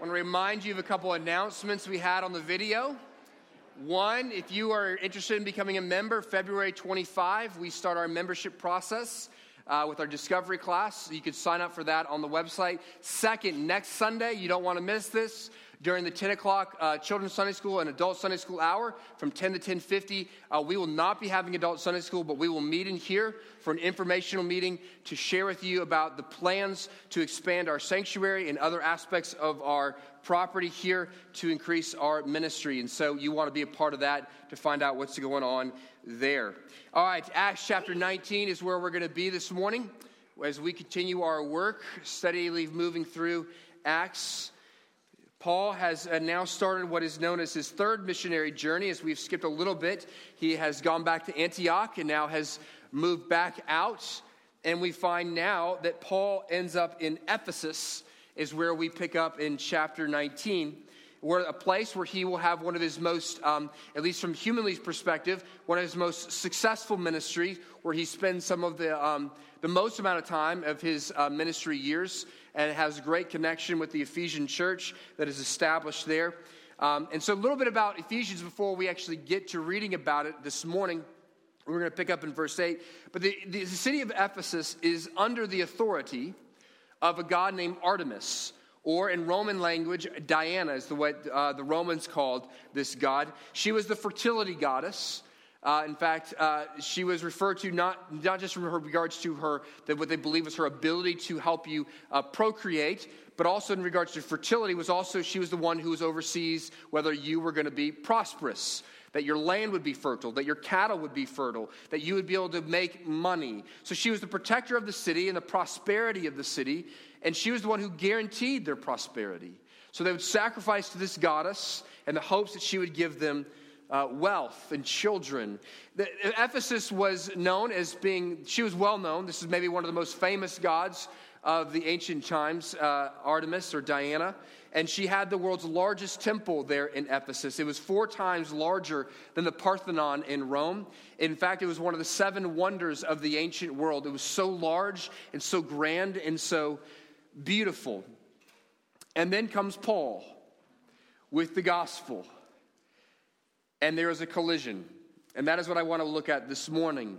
I want to remind you of a couple announcements we had on the video. One, if you are interested in becoming a member, February 25, we start our membership process uh, with our discovery class. You can sign up for that on the website. Second, next Sunday, you don't want to miss this during the 10 o'clock uh, children's Sunday school and adult Sunday school hour from 10 to 10:50. Uh, we will not be having adult Sunday school, but we will meet in here for an informational meeting to share with you about the plans to expand our sanctuary and other aspects of our property here to increase our ministry. And so you want to be a part of that to find out what's going on there. All right, Acts chapter 19 is where we're going to be this morning as we continue our work, steadily moving through Acts. Paul has uh, now started what is known as his third missionary journey. As we've skipped a little bit, he has gone back to Antioch and now has moved back out. And we find now that Paul ends up in Ephesus, is where we pick up in chapter 19 where a place where he will have one of his most, um, at least from humanly's perspective, one of his most successful ministries, where he spends some of the, um, the most amount of time of his uh, ministry years and it has great connection with the Ephesian church that is established there. Um, and so, a little bit about Ephesians before we actually get to reading about it this morning. We're going to pick up in verse 8. But the, the city of Ephesus is under the authority of a god named Artemis, or in Roman language, Diana is the way uh, the Romans called this god. She was the fertility goddess. Uh, in fact, uh, she was referred to not, not just in regards to her, that what they believe was her ability to help you uh, procreate, but also in regards to fertility, was also she was the one who was oversees whether you were going to be prosperous, that your land would be fertile, that your cattle would be fertile, that you would be able to make money. So she was the protector of the city and the prosperity of the city, and she was the one who guaranteed their prosperity. So they would sacrifice to this goddess in the hopes that she would give them uh, wealth and children. The, Ephesus was known as being, she was well known. This is maybe one of the most famous gods of the ancient times, uh, Artemis or Diana. And she had the world's largest temple there in Ephesus. It was four times larger than the Parthenon in Rome. In fact, it was one of the seven wonders of the ancient world. It was so large and so grand and so beautiful. And then comes Paul with the gospel and there is a collision. And that is what I want to look at this morning.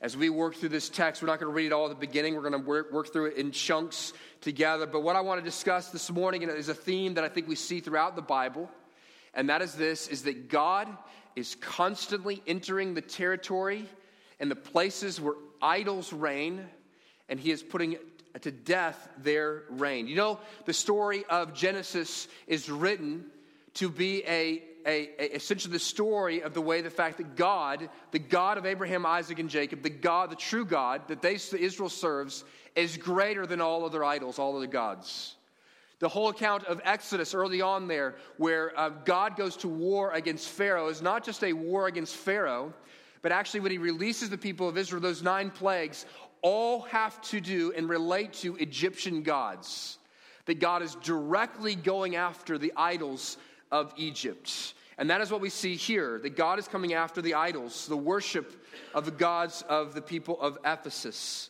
As we work through this text, we're not going to read it all at the beginning. We're going to work, work through it in chunks together. But what I want to discuss this morning is a theme that I think we see throughout the Bible. And that is this is that God is constantly entering the territory and the places where idols reign, and he is putting to death their reign. You know, the story of Genesis is written to be a a, a, essentially the story of the way the fact that God, the God of Abraham, Isaac, and Jacob, the God, the true God that they, Israel serves, is greater than all other idols, all other gods. The whole account of Exodus early on there, where uh, God goes to war against Pharaoh, is not just a war against Pharaoh, but actually when he releases the people of Israel, those nine plagues all have to do and relate to Egyptian gods. That God is directly going after the idols of Egypt. And that is what we see here that God is coming after the idols, the worship of the gods of the people of Ephesus.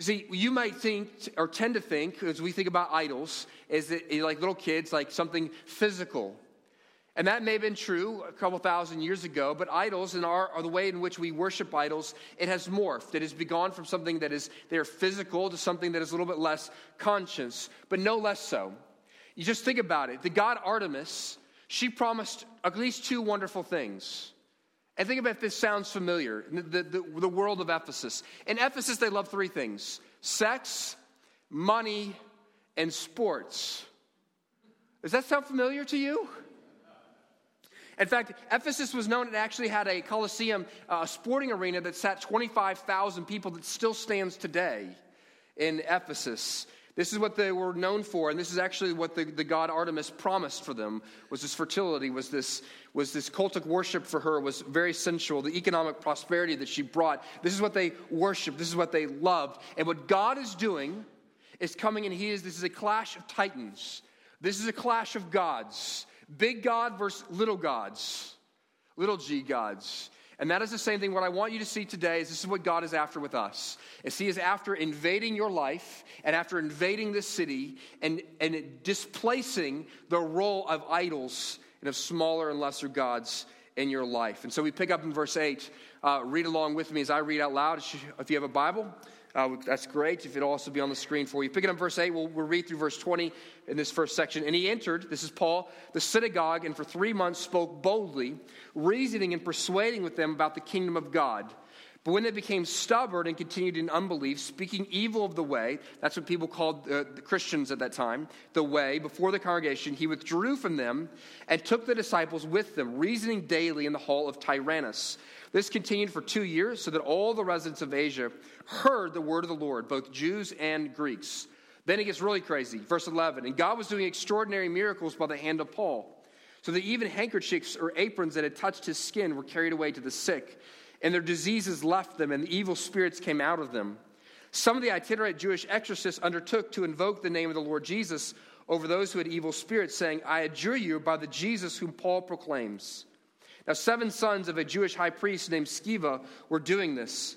See, you might think or tend to think, as we think about idols, is that eh, like little kids, like something physical. And that may have been true a couple thousand years ago, but idols and our, the way in which we worship idols, it has morphed. It has gone from something that is they're physical to something that is a little bit less conscious, but no less so. You just think about it. The god Artemis she promised at least two wonderful things. And think about if this sounds familiar the, the, the world of Ephesus. In Ephesus, they love three things sex, money, and sports. Does that sound familiar to you? In fact, Ephesus was known, it actually had a Colosseum, uh, a sporting arena that sat 25,000 people that still stands today in Ephesus. This is what they were known for, and this is actually what the, the god Artemis promised for them, was this fertility, was this, was this cultic worship for her, was very sensual, the economic prosperity that she brought. This is what they worshiped, this is what they loved. And what God is doing is coming, and he is, this is a clash of titans. This is a clash of gods. Big God versus little gods, little g gods. And that is the same thing. What I want you to see today is this is what God is after with us. Is He is after invading your life and after invading this city and, and displacing the role of idols and of smaller and lesser gods in your life. And so we pick up in verse 8. Uh, read along with me as I read out loud. If you have a Bible, uh, that's great. If it'll also be on the screen for you. Picking up verse 8, we'll, we'll read through verse 20 in this first section. And he entered, this is Paul, the synagogue, and for three months spoke boldly, reasoning and persuading with them about the kingdom of God. But when they became stubborn and continued in unbelief, speaking evil of the way, that's what people called uh, the Christians at that time, the way, before the congregation, he withdrew from them and took the disciples with them, reasoning daily in the hall of Tyrannus. This continued for two years, so that all the residents of Asia heard the word of the Lord, both Jews and Greeks. Then it gets really crazy. Verse 11 And God was doing extraordinary miracles by the hand of Paul, so that even handkerchiefs or aprons that had touched his skin were carried away to the sick, and their diseases left them, and the evil spirits came out of them. Some of the itinerant Jewish exorcists undertook to invoke the name of the Lord Jesus over those who had evil spirits, saying, I adjure you by the Jesus whom Paul proclaims. Now, seven sons of a Jewish high priest named Sceva were doing this.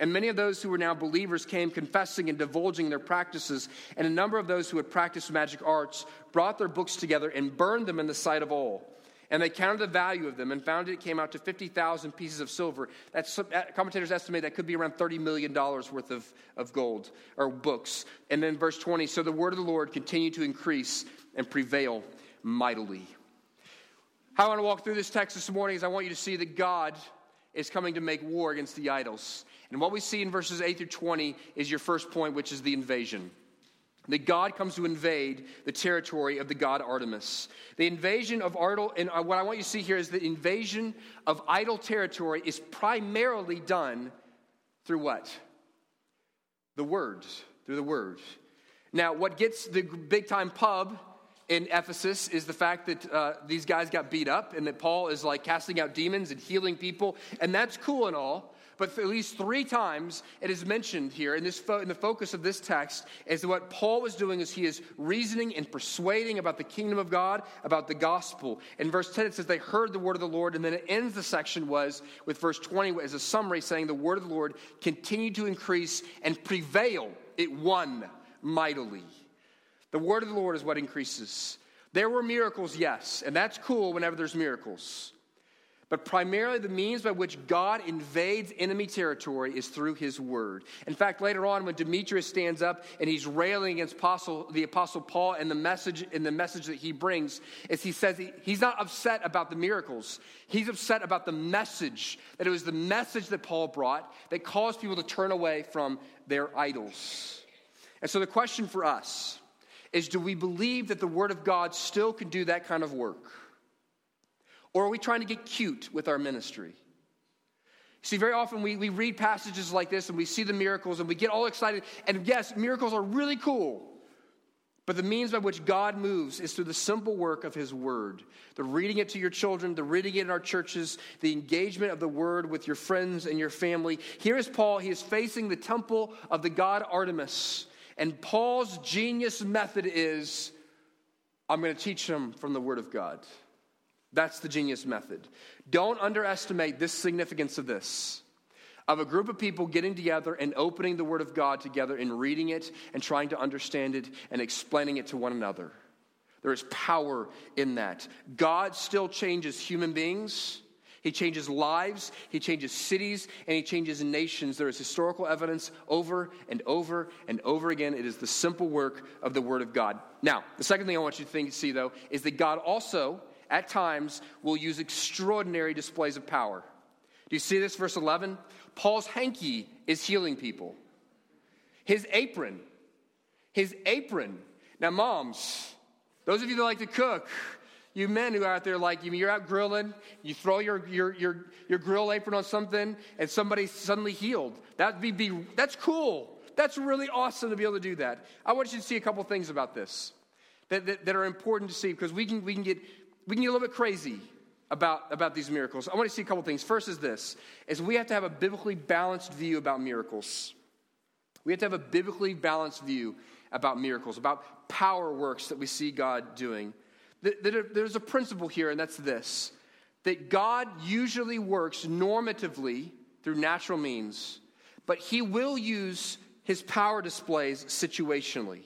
And many of those who were now believers came confessing and divulging their practices. And a number of those who had practiced magic arts brought their books together and burned them in the sight of all. And they counted the value of them and found it came out to 50,000 pieces of silver. That's, commentators estimate that could be around $30 million worth of, of gold or books. And then verse 20 so the word of the Lord continued to increase and prevail mightily. How I want to walk through this text this morning is I want you to see that God is coming to make war against the idols. And what we see in verses 8 through 20 is your first point, which is the invasion. That God comes to invade the territory of the god Artemis. The invasion of idol, and uh, what I want you to see here is the invasion of idol territory is primarily done through what? The words, through the words. Now, what gets the big time pub in Ephesus is the fact that uh, these guys got beat up and that Paul is like casting out demons and healing people, and that's cool and all but at least three times it is mentioned here in, this in the focus of this text is what Paul was doing is he is reasoning and persuading about the kingdom of God, about the gospel. In verse 10, it says they heard the word of the Lord, and then it ends the section was with verse 20 as a summary saying the word of the Lord continued to increase and prevail. It won mightily. The word of the Lord is what increases. There were miracles, yes, and that's cool whenever there's miracles but primarily the means by which God invades enemy territory is through his word. In fact, later on, when Demetrius stands up and he's railing against apostle, the apostle Paul and the message and the message that he brings, is he says he, he's not upset about the miracles. He's upset about the message, that it was the message that Paul brought that caused people to turn away from their idols. And so the question for us is do we believe that the word of God still can do that kind of work? Or are we trying to get cute with our ministry? See, very often we, we read passages like this and we see the miracles and we get all excited. And yes, miracles are really cool. But the means by which God moves is through the simple work of His Word. The reading it to your children, the reading it in our churches, the engagement of the Word with your friends and your family. Here is Paul. He is facing the temple of the god Artemis. And Paul's genius method is I'm going to teach him from the Word of God. That's the genius method. Don't underestimate this significance of this of a group of people getting together and opening the Word of God together and reading it and trying to understand it and explaining it to one another. There is power in that. God still changes human beings. He changes lives, he changes cities, and he changes nations. There is historical evidence over and over and over again. It is the simple work of the Word of God. Now, the second thing I want you to think, see, though, is that God also at times will use extraordinary displays of power. Do you see this, verse 11? Paul's hanky is healing people. His apron, his apron. Now, moms, those of you that like to cook, you men who are out there like you, you're out grilling, you throw your, your, your, your grill apron on something, and somebody's suddenly healed. That'd be, be, that's cool. That's really awesome to be able to do that. I want you to see a couple things about this. that, that, that are important to see because we can, we, can get, we can get a little bit crazy about, about these miracles. I want to see a couple things. First is this, is we have to have a biblically balanced view about miracles. We have to have a biblically balanced view about miracles, about power works that we see God doing. There's a principle here, and that's this that God usually works normatively through natural means, but He will use His power displays situationally.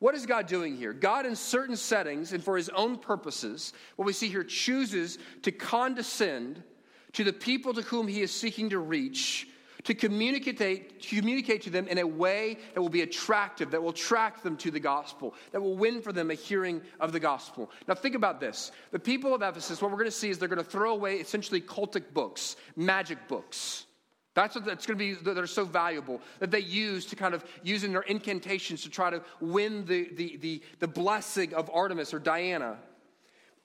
What is God doing here? God, in certain settings and for his own purposes, what we see here, chooses to condescend to the people to whom he is seeking to reach, to communicate, to communicate to them in a way that will be attractive, that will attract them to the gospel, that will win for them a hearing of the gospel. Now, think about this. The people of Ephesus, what we're going to see is they're going to throw away essentially cultic books, magic books. That's what that's going to be, that are so valuable that they use to kind of use in their incantations to try to win the, the, the, the blessing of Artemis or Diana.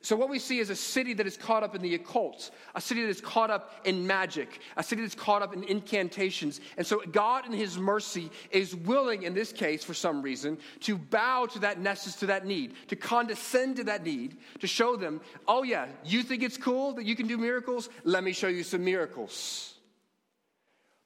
So, what we see is a city that is caught up in the occult, a city that is caught up in magic, a city that's caught up in incantations. And so, God, in His mercy, is willing, in this case, for some reason, to bow to that necessity, to that need, to condescend to that need, to show them, oh, yeah, you think it's cool that you can do miracles? Let me show you some miracles.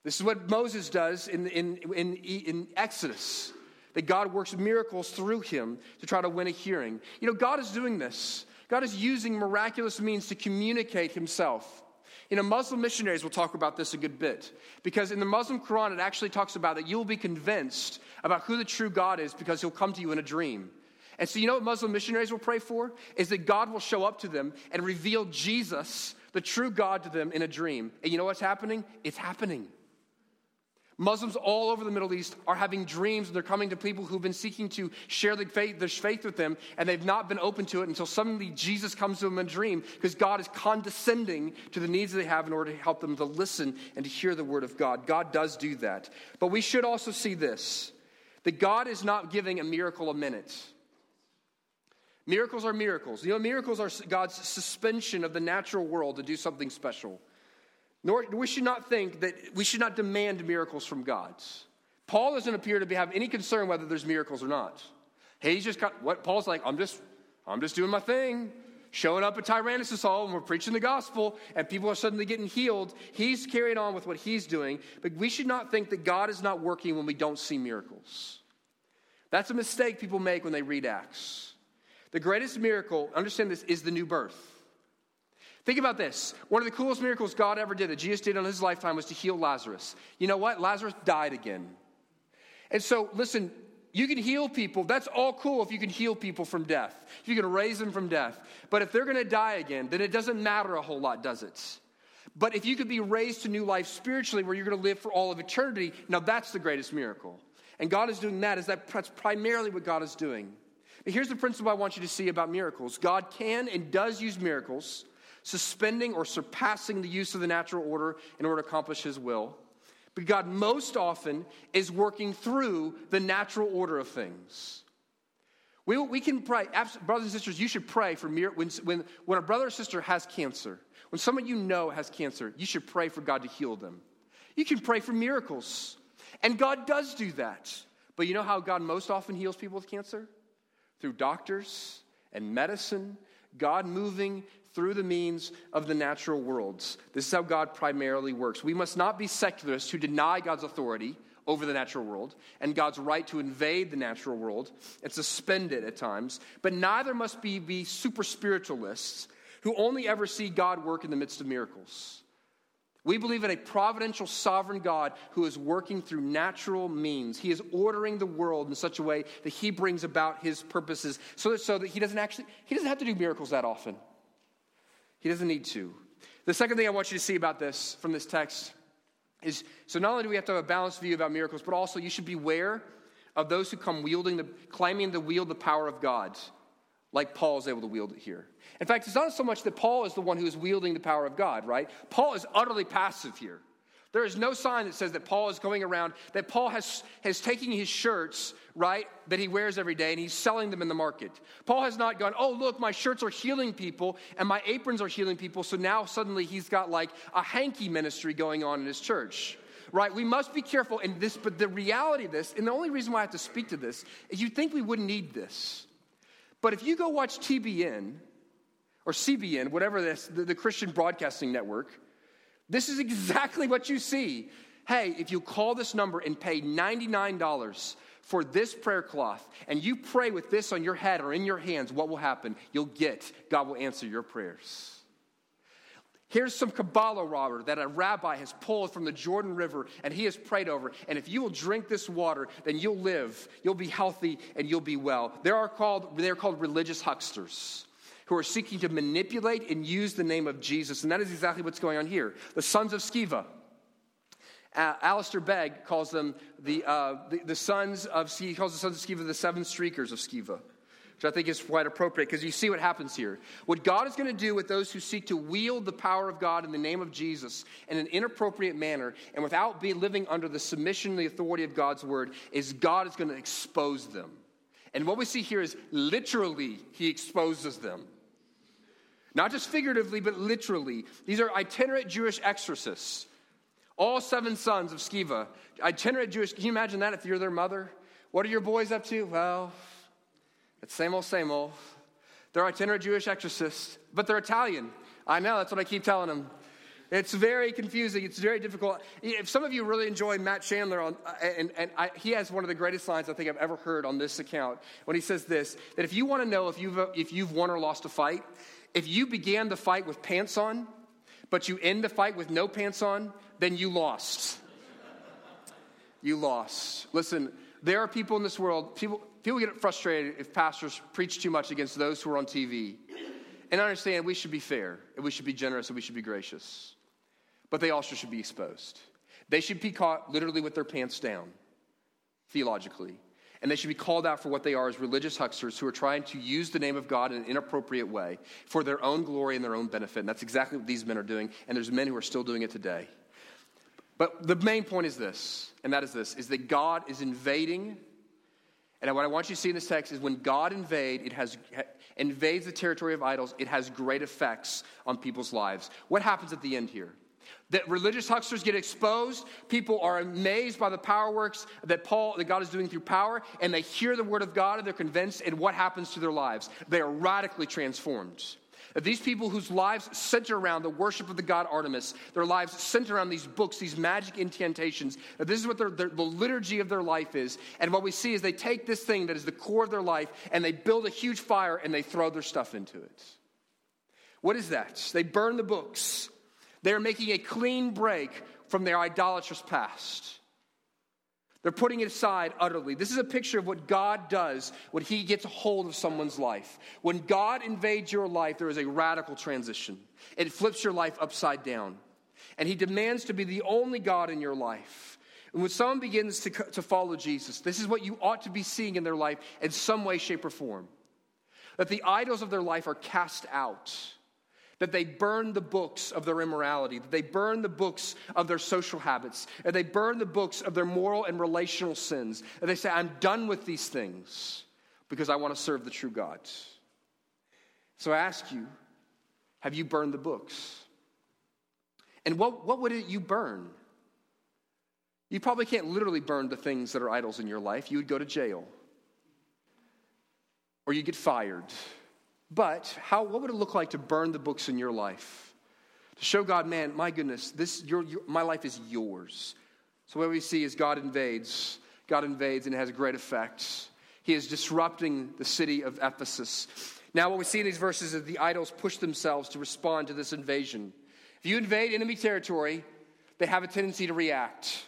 This is what Moses does in, in, in, in Exodus that God works miracles through him to try to win a hearing. You know, God is doing this. God is using miraculous means to communicate himself. You know, Muslim missionaries will talk about this a good bit because in the Muslim Quran, it actually talks about that you'll be convinced about who the true God is because he'll come to you in a dream. And so, you know what Muslim missionaries will pray for? Is that God will show up to them and reveal Jesus, the true God, to them in a dream. And you know what's happening? It's happening. Muslims all over the Middle East are having dreams and they're coming to people who've been seeking to share the faith, their faith with them, and they've not been open to it until suddenly Jesus comes to them in a dream because God is condescending to the needs they have in order to help them to listen and to hear the word of God. God does do that. But we should also see this that God is not giving a miracle a minute. Miracles are miracles. You know, miracles are God's suspension of the natural world to do something special. Nor we should not think that we should not demand miracles from God. Paul doesn't appear to be, have any concern whether there's miracles or not. He's just got what Paul's like, I'm just, I'm just doing my thing. Showing up at Tyrannus Hall and we're preaching the gospel and people are suddenly getting healed. He's carrying on with what he's doing. But we should not think that God is not working when we don't see miracles. That's a mistake people make when they read Acts. The greatest miracle, understand this, is the new birth. Think about this. One of the coolest miracles God ever did that Jesus did on his lifetime was to heal Lazarus. You know what? Lazarus died again. And so, listen, you can heal people. That's all cool if you can heal people from death. If you can raise them from death. But if they're going to die again, then it doesn't matter a whole lot, does it? But if you could be raised to new life spiritually where you're going to live for all of eternity, now that's the greatest miracle. And God is doing that, is that that's primarily what God is doing. But here's the principle I want you to see about miracles God can and does use miracles suspending or surpassing the use of the natural order in order to accomplish his will. But God most often is working through the natural order of things. We, we can pray, brothers and sisters, you should pray for mir- when, when, when a brother or sister has cancer, when someone you know has cancer, you should pray for God to heal them. You can pray for miracles. And God does do that. But you know how God most often heals people with cancer? Through doctors and medicine, God moving through the means of the natural worlds. This is how God primarily works. We must not be secularists who deny God's authority over the natural world and God's right to invade the natural world and suspend it at times, but neither must we be super spiritualists who only ever see God work in the midst of miracles. We believe in a providential, sovereign God who is working through natural means. He is ordering the world in such a way that he brings about his purposes so that, so that he doesn't actually, he doesn't have to do miracles that often. He doesn't need to. The second thing I want you to see about this from this text is so not only do we have to have a balanced view about miracles, but also you should beware of those who come wielding the claiming to wield the power of God, like Paul is able to wield it here. In fact, it's not so much that Paul is the one who is wielding the power of God, right? Paul is utterly passive here. There is no sign that says that Paul is going around, that Paul has, has taking his shirts, right, that he wears every day and he's selling them in the market. Paul has not gone, oh, look, my shirts are healing people and my aprons are healing people. So now suddenly he's got like a hanky ministry going on in his church. Right, we must be careful in this, but the reality of this, and the only reason why I have to speak to this, is you think we wouldn't need this. But if you go watch TBN or CBN, whatever this, the, the Christian Broadcasting Network, this is exactly what you see. Hey, if you call this number and pay $99 for this prayer cloth and you pray with this on your head or in your hands, what will happen? You'll get, God will answer your prayers. Here's some Kabbalah water that a rabbi has pulled from the Jordan River and he has prayed over. And if you will drink this water, then you'll live, you'll be healthy, and you'll be well. They are called, they're called religious hucksters who are seeking to manipulate and use the name of Jesus. And that is exactly what's going on here. The sons of Sceva. Alistair Begg calls them the, uh, the, the, sons of, he calls the sons of Sceva the seven streakers of Sceva which I think is quite appropriate because you see what happens here. What God is going to do with those who seek to wield the power of God in the name of Jesus in an inappropriate manner and without be living under the submission and the authority of God's word is God is going to expose them. And what we see here is literally, he exposes them. Not just figuratively, but literally. These are itinerant Jewish exorcists. All seven sons of Sceva. Itinerant Jewish. Can you imagine that if you're their mother? What are your boys up to? Well, it's same old, same old. They're itinerant Jewish exorcists, but they're Italian. I know, that's what I keep telling them. It's very confusing. It's very difficult. If some of you really enjoy Matt Chandler, on, uh, and, and I, he has one of the greatest lines I think I've ever heard on this account when he says this that if you want to know if you've, if you've won or lost a fight, if you began the fight with pants on, but you end the fight with no pants on, then you lost. you lost. Listen, there are people in this world, people, people get frustrated if pastors preach too much against those who are on TV. And I understand we should be fair, and we should be generous, and we should be gracious. But they also should be exposed. They should be caught literally with their pants down, theologically. And they should be called out for what they are as religious hucksters who are trying to use the name of God in an inappropriate way for their own glory and their own benefit. And that's exactly what these men are doing. And there's men who are still doing it today. But the main point is this, and that is this, is that God is invading. And what I want you to see in this text is when God invade, it has invades the territory of idols, it has great effects on people's lives. What happens at the end here? That religious hucksters get exposed. People are amazed by the power works that Paul, that God is doing through power, and they hear the word of God and they're convinced. And what happens to their lives? They are radically transformed. These people whose lives center around the worship of the god Artemis, their lives center around these books, these magic incantations, this is what their, their, the liturgy of their life is. And what we see is they take this thing that is the core of their life and they build a huge fire and they throw their stuff into it. What is that? They burn the books. They're making a clean break from their idolatrous past. They're putting it aside utterly. This is a picture of what God does when He gets a hold of someone's life. When God invades your life, there is a radical transition. It flips your life upside down. And He demands to be the only God in your life. And when someone begins to, to follow Jesus, this is what you ought to be seeing in their life in some way, shape, or form. That the idols of their life are cast out that they burn the books of their immorality, that they burn the books of their social habits, that they burn the books of their moral and relational sins, and they say, I'm done with these things because I want to serve the true God. So I ask you, have you burned the books? And what, what would it you burn? You probably can't literally burn the things that are idols in your life. You would go to jail. Or you get fired but how, what would it look like to burn the books in your life? To show God, man, my goodness, this, your, your, my life is yours. So what we see is God invades. God invades and it has a great effects. He is disrupting the city of Ephesus. Now, what we see in these verses is the idols push themselves to respond to this invasion. If you invade enemy territory, they have a tendency to react.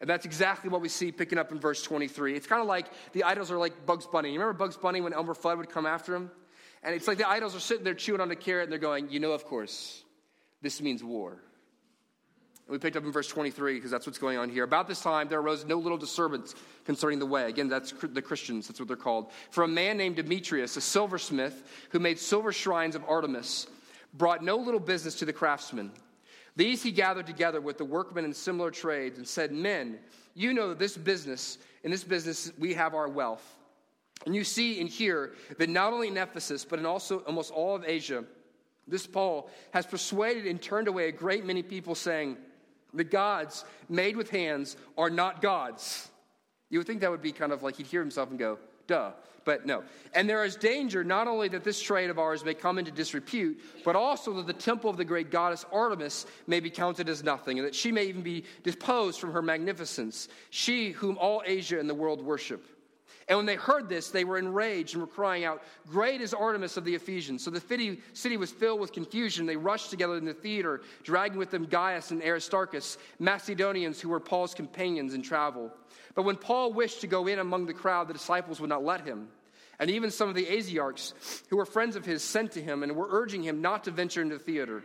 And that's exactly what we see picking up in verse 23. It's kind of like the idols are like Bugs Bunny. You remember Bugs Bunny when Elmer Fudd would come after him? And it's like the idols are sitting there chewing on the carrot and they're going, you know, of course, this means war. And we picked up in verse 23 because that's what's going on here. About this time, there arose no little disturbance concerning the way. Again, that's the Christians, that's what they're called. For a man named Demetrius, a silversmith who made silver shrines of Artemis, brought no little business to the craftsmen. These he gathered together with the workmen in similar trades and said, Men, you know that this business, in this business we have our wealth. And you see and hear that not only in Ephesus, but in also almost all of Asia, this Paul has persuaded and turned away a great many people, saying, The gods made with hands are not gods. You would think that would be kind of like he'd hear himself and go, Duh. But no. And there is danger not only that this trade of ours may come into disrepute, but also that the temple of the great goddess Artemis may be counted as nothing, and that she may even be deposed from her magnificence, she whom all Asia and the world worship. And when they heard this, they were enraged and were crying out, Great is Artemis of the Ephesians. So the city was filled with confusion. They rushed together in the theater, dragging with them Gaius and Aristarchus, Macedonians who were Paul's companions in travel. But when Paul wished to go in among the crowd, the disciples would not let him. And even some of the Asiarchs, who were friends of his, sent to him and were urging him not to venture into the theater.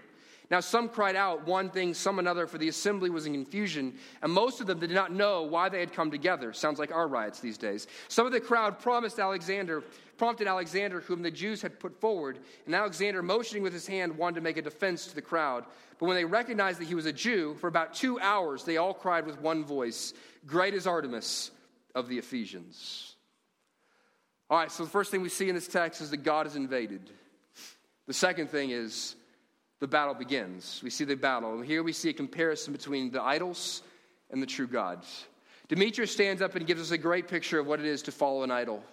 Now, some cried out one thing, some another, for the assembly was in confusion, and most of them did not know why they had come together. Sounds like our riots these days. Some of the crowd promised Alexander, prompted Alexander, whom the Jews had put forward, and Alexander, motioning with his hand, wanted to make a defense to the crowd. But when they recognized that he was a Jew, for about two hours they all cried with one voice, Great is Artemis of the Ephesians. All right, so the first thing we see in this text is that God is invaded. The second thing is the battle begins. We see the battle. And here we see a comparison between the idols and the true God. Demetrius stands up and gives us a great picture of what it is to follow an idol.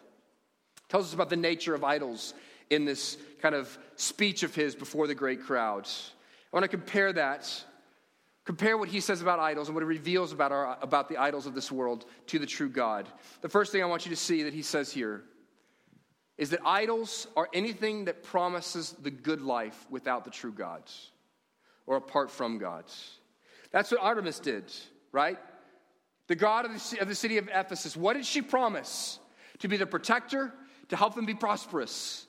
Tells us about the nature of idols in this kind of speech of his before the great crowd. I want to compare that, compare what he says about idols and what he reveals about, our, about the idols of this world to the true God. The first thing I want you to see that he says here is that idols are anything that promises the good life without the true gods or apart from gods. That's what Artemis did, right? The god of the, city of Ephesus. What did she promise? To be the protector, to help them be prosperous.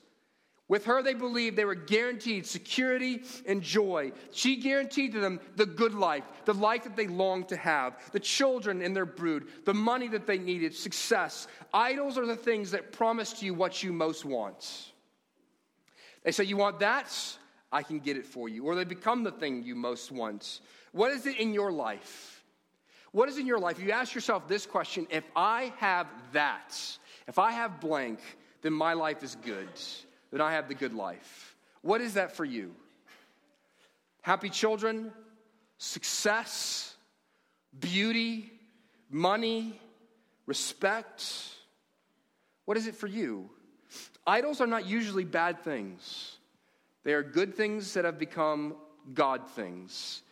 With her, they believed they were guaranteed security and joy. She guaranteed to them the good life, the life that they longed to have, the children in their brood, the money that they needed, success. Idols are the things that promise to you what you most want. They say, You want that? I can get it for you. Or they become the thing you most want. What is it in your life? What is in your life? You ask yourself this question if I have that, if I have blank, then my life is good then I have the good life. What is that for you? Happy children, success, beauty, money, respect. What is it for you? Idols are not usually bad things. They are good things that have become God things.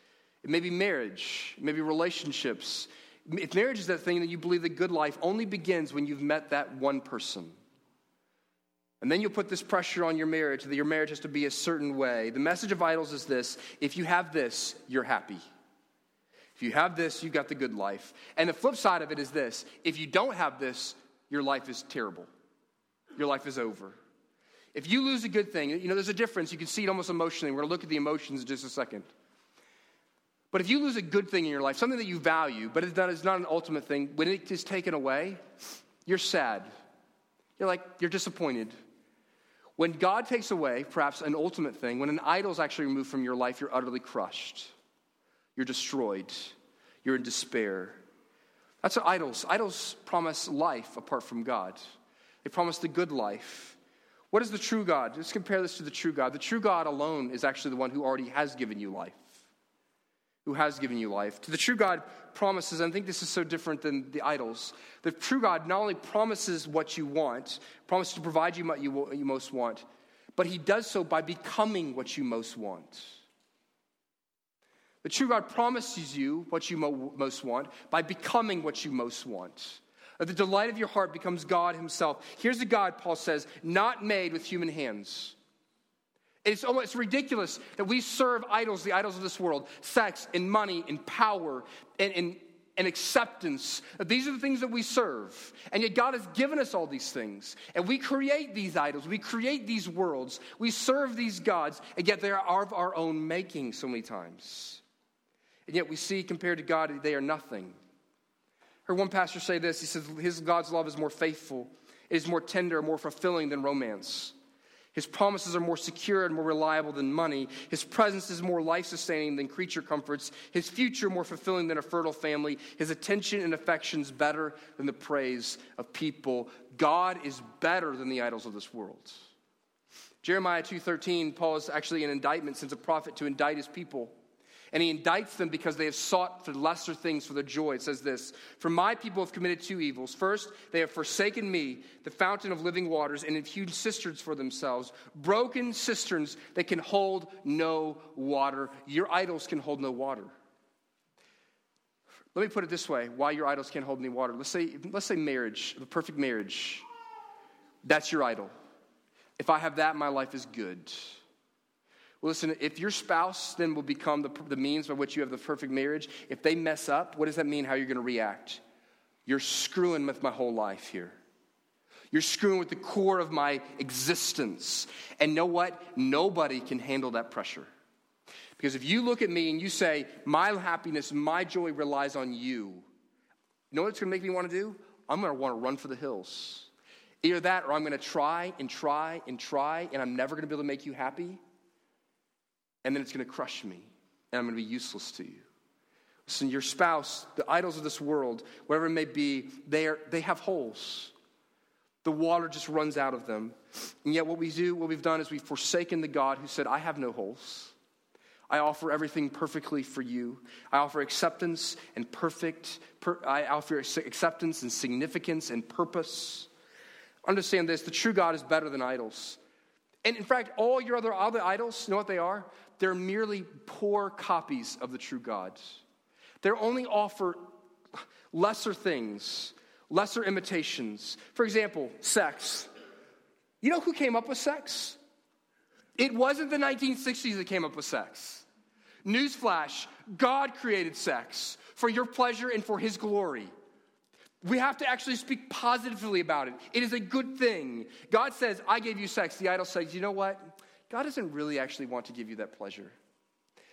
It may be marriage, it may be relationships. If marriage is that thing that you believe the good life only begins when you've met that one person. And then you'll put this pressure on your marriage that your marriage has to be a certain way. The message of idols is this if you have this, you're happy. If you have this, you've got the good life. And the flip side of it is this if you don't have this, your life is terrible. Your life is over. If you lose a good thing, you know, there's a difference. You can see it almost emotionally. We're going to look at the emotions in just a second. But if you lose a good thing in your life, something that you value, but it's not, an ultimate thing, when it is taken away, you're sad. You're like, you're disappointed. When God takes away, perhaps an ultimate thing, when an idol is actually removed from your life, you're utterly crushed. You're destroyed. You're in despair. That's what idols. Idols promise life apart from God. They promise the good life. What is the true God? Let's compare this to the true God. The true God alone is actually the one who already has given you life who has given you life. To the true God promises, and I think this is so different than the idols. The true God not only promises what you want, promises to provide you what you, most want, but he does so by becoming what you most want. The true God promises you what you mo- most want by becoming what you most want. Uh, the delight of your heart becomes God Himself. Here's a God, Paul says, not made with human hands. It's almost ridiculous that we serve idols, the idols of this world sex and money and power and, and, and acceptance. These are the things that we serve. And yet, God has given us all these things. And we create these idols, we create these worlds, we serve these gods, and yet they are of our own making so many times. And yet, we see compared to God, they are nothing. I heard one pastor say this he says, His God's love is more faithful, it is more tender, more fulfilling than romance. His promises are more secure and more reliable than money. His presence is more life sustaining than creature comforts. His future more fulfilling than a fertile family. His attention and affections better than the praise of people. God is better than the idols of this world. Jeremiah 2:13, Paul is actually an indictment, sends a prophet to indict his people. And he indicts them because they have sought for lesser things for their joy. It says this For my people have committed two evils. First, they have forsaken me, the fountain of living waters, and have hewn cisterns for themselves, broken cisterns that can hold no water. Your idols can hold no water. Let me put it this way why your idols can't hold any water. Let's say, let's say marriage, the perfect marriage. That's your idol. If I have that, my life is good. Listen, if your spouse then will become the, the means by which you have the perfect marriage, if they mess up, what does that mean how you're going to react? You're screwing with my whole life here. You're screwing with the core of my existence. And know what? Nobody can handle that pressure. Because if you look at me and you say, my happiness, my joy relies on you, you know what it's going to make me want to do? I'm going to want to run for the hills. Either that or I'm going to try and try and try, and I'm never going to be able to make you happy. And then it's going to crush me, and I'm going to be useless to you. Listen, your spouse, the idols of this world, whatever it may be, they, are, they have holes. The water just runs out of them. And yet, what we do, what we've done is we've forsaken the God who said, I have no holes. I offer everything perfectly for you. I offer acceptance and perfect, per, I offer acceptance and significance and purpose. Understand this the true God is better than idols. And in fact, all your other, other idols, you know what they are? They're merely poor copies of the true God. They only offer lesser things, lesser imitations. For example, sex. You know who came up with sex? It wasn't the 1960s that came up with sex. Newsflash God created sex for your pleasure and for his glory. We have to actually speak positively about it. It is a good thing. God says, I gave you sex. The idol says, you know what? God doesn't really actually want to give you that pleasure.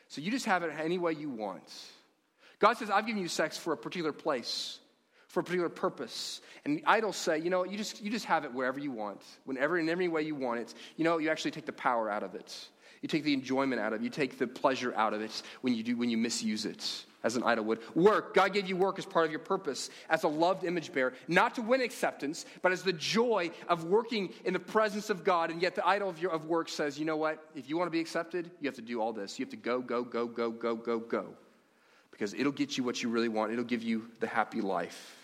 So you just have it any way you want. God says, I've given you sex for a particular place, for a particular purpose. And the idols say, you know, you just, you just have it wherever you want, whenever, in every way you want it. You know, you actually take the power out of it. You take the enjoyment out of it. You take the pleasure out of it when you, do, when you misuse it as an idol would. Work. God gave you work as part of your purpose, as a loved image bearer, not to win acceptance, but as the joy of working in the presence of God. And yet the idol of, your, of work says, you know what? If you want to be accepted, you have to do all this. You have to go, go, go, go, go, go, go. Because it'll get you what you really want. It'll give you the happy life.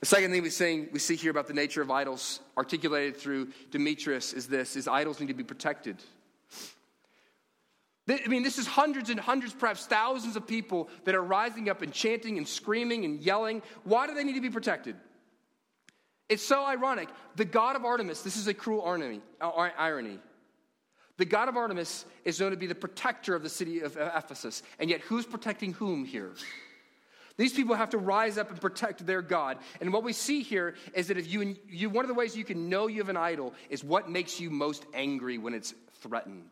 The second thing we see, we see here about the nature of idols, articulated through Demetrius, is this: is idols need to be protected. I mean, this is hundreds and hundreds, perhaps thousands of people that are rising up and chanting and screaming and yelling. Why do they need to be protected? It's so ironic. The god of Artemis, this is a cruel uh, irony. The god of Artemis is known to be the protector of the city of Ephesus. And yet, who's protecting whom here? These people have to rise up and protect their God. And what we see here is that if you, you one of the ways you can know you have an idol is what makes you most angry when it's threatened.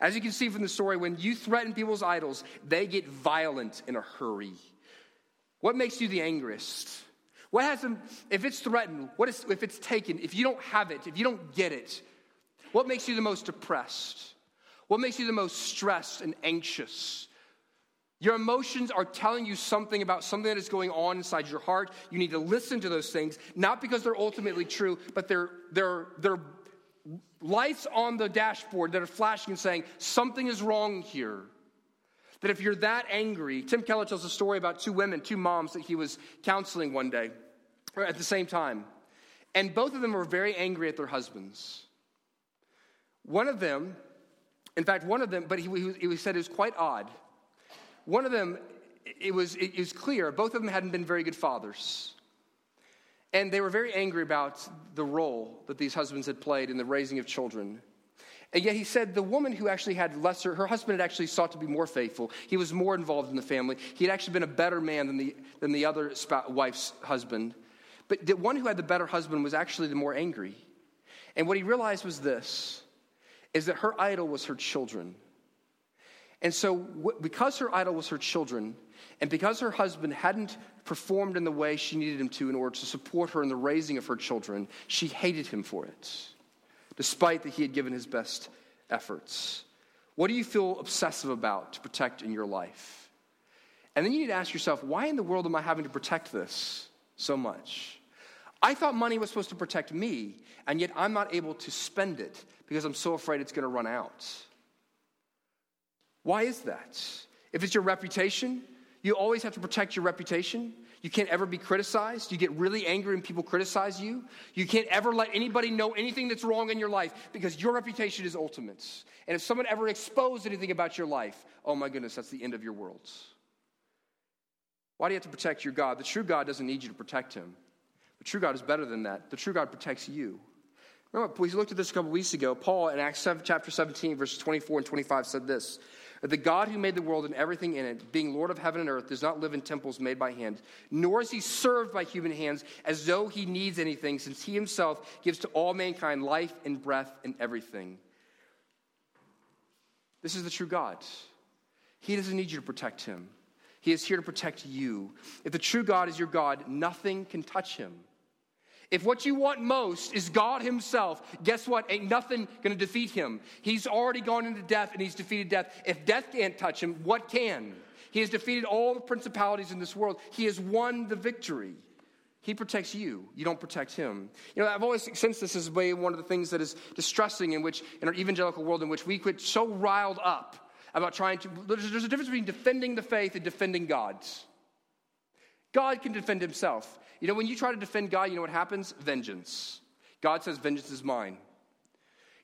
As you can see from the story, when you threaten people's idols, they get violent in a hurry. What makes you the angriest? What has them, if it's threatened, what is, if it's taken, if you don't have it, if you don't get it, what makes you the most depressed? What makes you the most stressed and anxious? Your emotions are telling you something about something that is going on inside your heart. You need to listen to those things, not because they're ultimately true, but they're, they're, they're lights on the dashboard that are flashing and saying, something is wrong here. That if you're that angry, Tim Keller tells a story about two women, two moms that he was counseling one day at the same time. And both of them were very angry at their husbands. One of them, in fact, one of them, but he, he, said it was quite odd. One of them, it was, it was clear, both of them hadn't been very good fathers. And they were very angry about the role that these husbands had played in the raising of children. And yet he said the woman who actually had lesser, her husband had actually sought to be more faithful. He was more involved in the family. He had actually been a better man than the, than the other spouse, wife's husband. But the one who had the better husband was actually the more angry. And what he realized was this is that her idol was her children. And so, because her idol was her children, and because her husband hadn't performed in the way she needed him to in order to support her in the raising of her children, she hated him for it, despite that he had given his best efforts. What do you feel obsessive about to protect in your life? And then you need to ask yourself, why in the world am I having to protect this so much? I thought money was supposed to protect me, and yet I'm not able to spend it because I'm so afraid it's going to run out. Why is that? If it's your reputation, you always have to protect your reputation. You can't ever be criticized. You get really angry when people criticize you. You can't ever let anybody know anything that's wrong in your life because your reputation is ultimate. And if someone ever exposed anything about your life, oh my goodness, that's the end of your world. Why do you have to protect your God? The true God doesn't need you to protect him. The true God is better than that. The true God protects you. Remember, we looked at this a couple weeks ago. Paul in Acts 7, chapter 17, verses 24 and 25 said this the God who made the world and everything in it, being Lord of heaven and earth, does not live in temples made by hand, nor is he served by human hands as though he needs anything, since he himself gives to all mankind life and breath and everything. This is the true God. He doesn't need you to protect him, he is here to protect you. If the true God is your God, nothing can touch him. If what you want most is God Himself, guess what? Ain't nothing gonna defeat Him. He's already gone into death and He's defeated death. If death can't touch Him, what can? He has defeated all the principalities in this world. He has won the victory. He protects you. You don't protect him. You know, I've always sensed this as one of the things that is distressing in which, in our evangelical world, in which we get so riled up about trying to. There's, there's a difference between defending the faith and defending God's. God can defend himself. You know, when you try to defend God, you know what happens? Vengeance. God says, Vengeance is mine.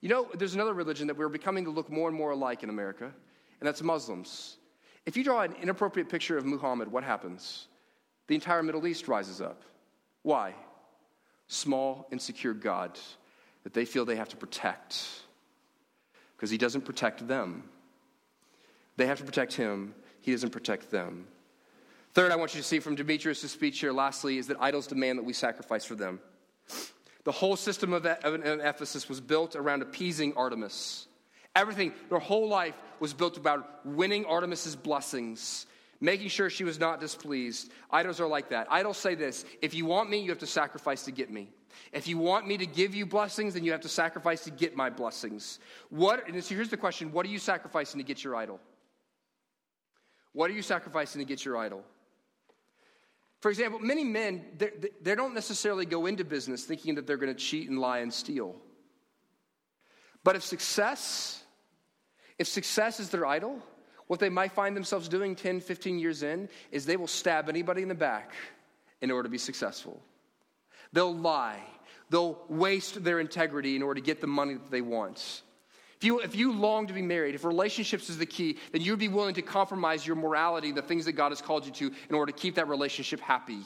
You know, there's another religion that we're becoming to look more and more alike in America, and that's Muslims. If you draw an inappropriate picture of Muhammad, what happens? The entire Middle East rises up. Why? Small, insecure God that they feel they have to protect because he doesn't protect them. They have to protect him, he doesn't protect them. Third, I want you to see from Demetrius' speech here, lastly, is that idols demand that we sacrifice for them. The whole system of Ephesus was built around appeasing Artemis. Everything, their whole life was built about winning Artemis's blessings, making sure she was not displeased. Idols are like that. Idols say this if you want me, you have to sacrifice to get me. If you want me to give you blessings, then you have to sacrifice to get my blessings. What, and so here's the question what are you sacrificing to get your idol? What are you sacrificing to get your idol? For example, many men, they don't necessarily go into business thinking that they're going to cheat and lie and steal. But if success, if success is their idol, what they might find themselves doing 10, 15 years in is they will stab anybody in the back in order to be successful. They'll lie. They'll waste their integrity in order to get the money that they want. You, if you long to be married, if relationships is the key, then you'd be willing to compromise your morality, the things that God has called you to, in order to keep that relationship happy.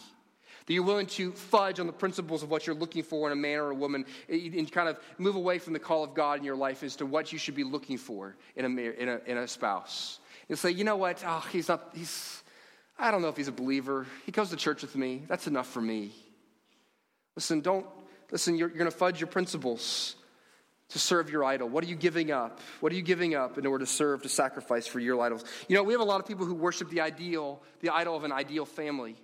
That you're willing to fudge on the principles of what you're looking for in a man or a woman eh, eh, and kind of move away from the call of God in your life as to what you should be looking for in a, in a, in a spouse. And say, you know what? Oh, he's not, he's, I don't know if he's a believer. He goes to church with me. That's enough for me. Listen, don't, listen, you're, you're going to fudge your principles to serve your idol? What are you giving up? What are you giving up in order to serve, to sacrifice for your idols? You know, we have a lot of people who worship the ideal, the idol of an ideal family.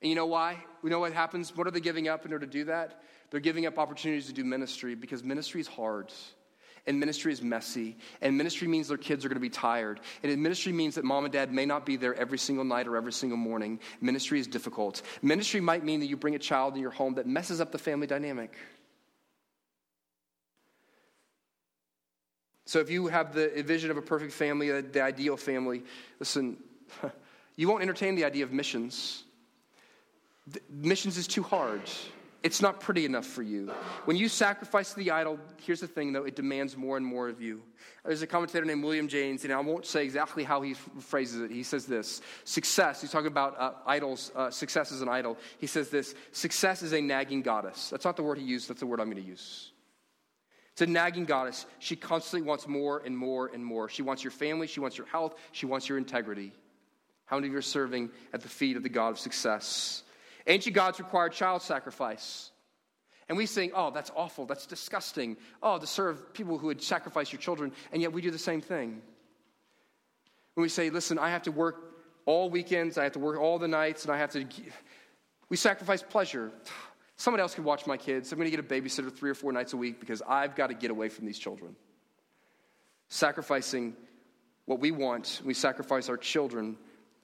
And you know why? We know what happens. What are they giving up in order to do that? They're giving up opportunities to do ministry because ministry is hard. And ministry is messy. And ministry means their kids are going to be tired. And ministry means that mom and dad may not be there every single night or every single morning. Ministry is difficult. Ministry might mean that you bring a child in your home that messes up the family dynamic. So if you have the vision of a perfect family, the ideal family, listen, you won't entertain the idea of missions. Missions is too hard. It's not pretty enough for you. When you sacrifice the idol, here's the thing though, it demands more and more of you. There's a commentator named William James, and I won't say exactly how he phrases it. He says this Success, he's talking about uh, idols, uh, success is an idol. He says this Success is a nagging goddess. That's not the word he used, that's the word I'm going to use. It's a nagging goddess. She constantly wants more and more and more. She wants your family, she wants your health, she wants your integrity. How many of you are serving at the feet of the God of success? Ancient gods required child sacrifice. And we think, oh, that's awful, that's disgusting. Oh, to serve people who would sacrifice your children, and yet we do the same thing. When we say, listen, I have to work all weekends, I have to work all the nights, and I have to. We sacrifice pleasure. Somebody else can watch my kids. I'm going to get a babysitter three or four nights a week because I've got to get away from these children. Sacrificing what we want, we sacrifice our children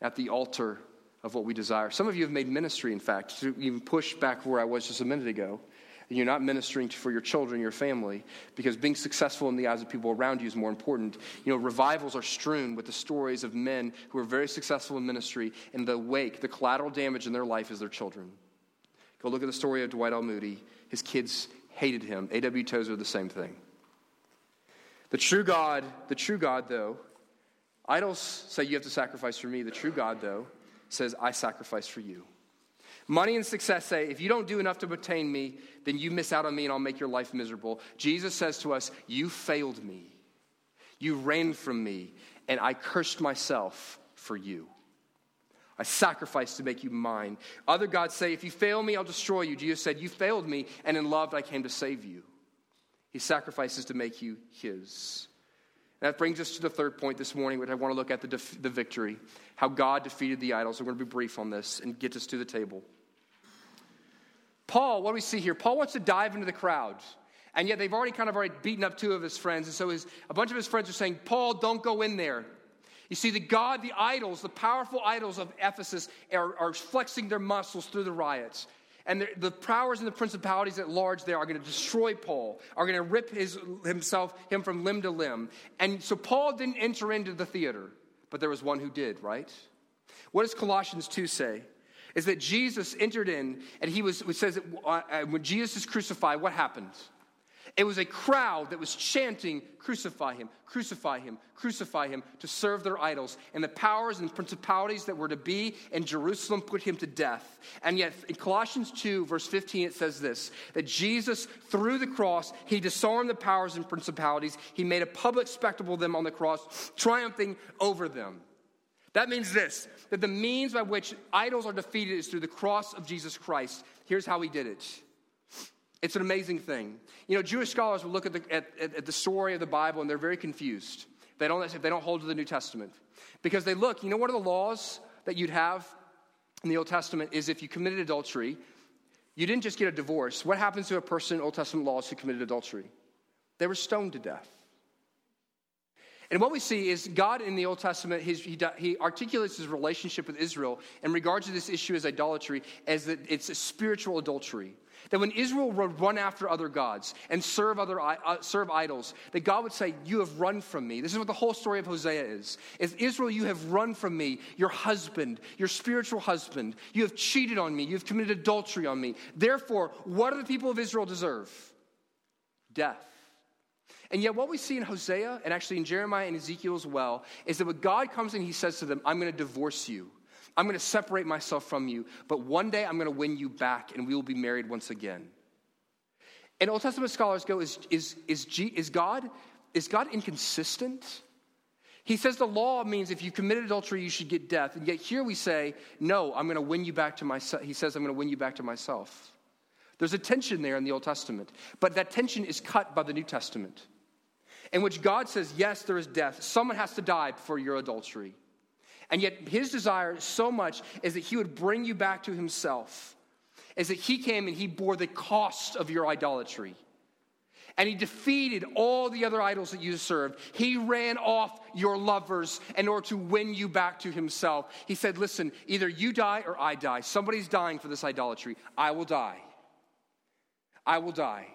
at the altar of what we desire. Some of you have made ministry, in fact, to even push back where I was just a minute ago. and you're not ministering for your children, your family, because being successful in the eyes of people around you is more important. You know, revivals are strewn with the stories of men who are very successful in ministry, and the wake, the collateral damage in their life is their children. Go look at the story of Dwight L. Moody. His kids hated him. A.W. Tozer, the same thing. The true God, the true God, though, idols say you have to sacrifice for me. The true God, though, says, I sacrifice for you. Money and success say, if you don't do enough to obtain me, then you miss out on me and I'll make your life miserable. Jesus says to us, You failed me. You ran from me, and I cursed myself for you. I sacrificed to make you mine. Other gods say, If you fail me, I'll destroy you. Jesus said, You failed me, and in love I came to save you. He sacrifices to make you his. That brings us to the third point this morning, which I want to look at the, def- the victory, how God defeated the idols. We're going to be brief on this and get us to the table. Paul, what do we see here? Paul wants to dive into the crowd. And yet they've already kind of already beaten up two of his friends. And so his, a bunch of his friends are saying, Paul, don't go in there. You see, the God, the idols, the powerful idols of Ephesus are, are flexing their muscles through the riots. And the, the, powers and the principalities at large there are going to destroy Paul, are going to rip his, himself, him from limb to limb. And so Paul didn't enter into the theater, but there was one who did, right? What does Colossians 2 say? Is that Jesus entered in, and he was, it says that uh, when Jesus is crucified, what happens? It was a crowd that was chanting, Crucify him, crucify him, crucify him, to serve their idols. And the powers and principalities that were to be in Jerusalem put him to death. And yet, in Colossians 2, verse 15, it says this that Jesus, through the cross, he disarmed the powers and principalities. He made a public spectacle of them on the cross, triumphing over them. That means this that the means by which idols are defeated is through the cross of Jesus Christ. Here's how he did it it's an amazing thing. You know, Jewish scholars will look at the, at, at the story of the Bible and they're very confused. They don't, they don't hold to the New Testament. Because they look, you know, what are the laws that you'd have in the Old Testament is if you committed adultery, you didn't just get a divorce. What happens to a person in Old Testament laws who committed adultery? They were stoned to death. And what we see is God in the Old Testament, his, he, he, articulates his relationship with Israel in regards to this issue as idolatry as that it's a spiritual adultery. That when Israel would run after other gods and serve other uh, serve idols, that God would say, "You have run from me." This is what the whole story of Hosea is. Is Israel, you have run from me, your husband, your spiritual husband. You have cheated on me. You have committed adultery on me. Therefore, what do the people of Israel deserve? Death. And yet, what we see in Hosea and actually in Jeremiah and Ezekiel as well is that when God comes and he says to them, I'm going to divorce you. I'm going to separate myself from you, but one day I'm going to win you back and we will be married once again. And Old Testament scholars go, is, is, is, G, is, God, is God inconsistent? He says the law means if you committed adultery, you should get death. And yet here we say, no, I'm going to win you back to myself. He says, I'm going to win you back to myself. There's a tension there in the Old Testament, but that tension is cut by the New Testament, in which God says, yes, there is death. Someone has to die for your adultery. And yet, his desire so much is that he would bring you back to himself, is that he came and he bore the cost of your idolatry. And he defeated all the other idols that you served. He ran off your lovers in order to win you back to himself. He said, Listen, either you die or I die. Somebody's dying for this idolatry. I will die. I will die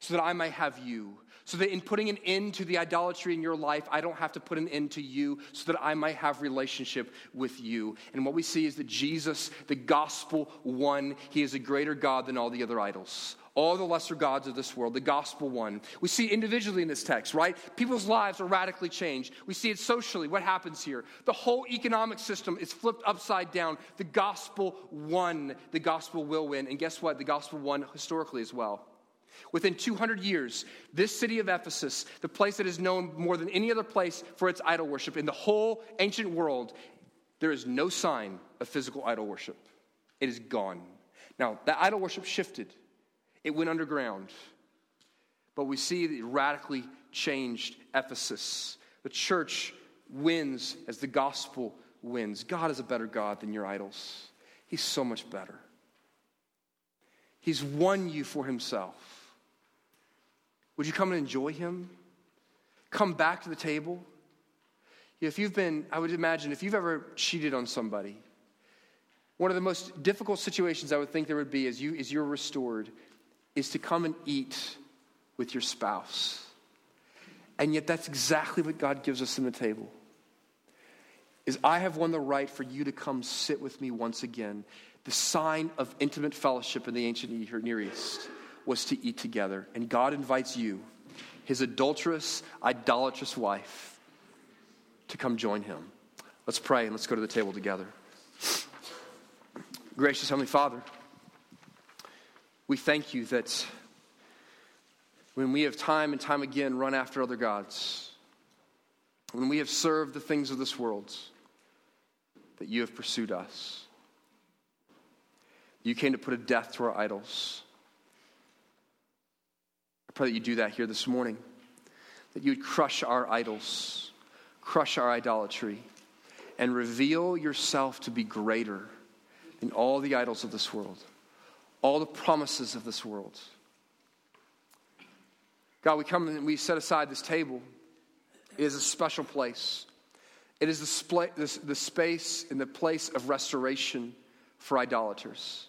so that I may have you so that in putting an end to the idolatry in your life, I don't have to put an end to you, so that I might have relationship with you. And what we see is that Jesus, the gospel won, he is a greater God than all the other idols. All the lesser gods of this world, the gospel won. We see individually in this text, right? People's lives are radically changed. We see it socially. What happens here? The whole economic system is flipped upside down. The gospel won. The gospel will win. And guess what? The gospel won historically as well. Within 200 years, this city of Ephesus, the place that is known more than any other place for its idol worship in the whole ancient world, there is no sign of physical idol worship. It is gone. Now, that idol worship shifted, it went underground. But we see it radically changed Ephesus. The church wins as the gospel wins. God is a better God than your idols, He's so much better. He's won you for Himself. Would you come and enjoy Him? Come back to the table? If you've been, I would imagine, if you've ever cheated on somebody, one of the most difficult situations I would think there would be is, you, is you're restored. is to come and eat with your spouse. And yet that's exactly what God gives us in the table. Is I have won the right for you to come sit with me once again. The sign of intimate fellowship in the ancient Near East was to eat together. And God invites you, his adulterous, idolatrous wife, to come join him. Let's pray and let's go to the table together. Gracious Heavenly Father, we thank you that when we have time and time again run after other gods, when we have served the things of this world, that you have pursued us. You came to put a death to our idols. Pray that you do that here this morning, that you would crush our idols, crush our idolatry, and reveal yourself to be greater than all the idols of this world, all the promises of this world. God, we come and we set aside this table. It is a special place. It is the, the space and the place of restoration for idolaters.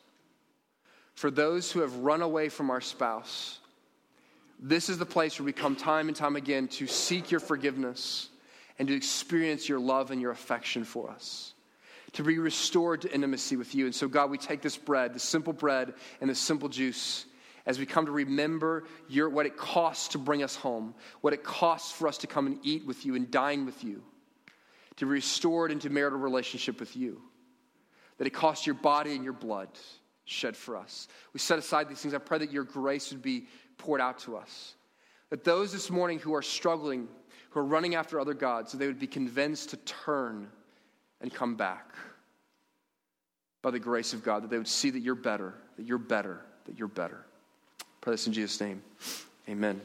For those who have run away from our spouse, this is the place where we come time and time again to seek your forgiveness and to experience your love and your affection for us, to be restored to intimacy with you. And so, God, we take this bread, the simple bread, and the simple juice as we come to remember your, what it costs to bring us home, what it costs for us to come and eat with you and dine with you, to be restored into marital relationship with you, that it costs your body and your blood shed for us. We set aside these things. I pray that your grace would be poured out to us. That those this morning who are struggling, who are running after other gods, that they would be convinced to turn and come back by the grace of God, that they would see that you're better, that you're better, that you're better. Pray this in Jesus' name. Amen.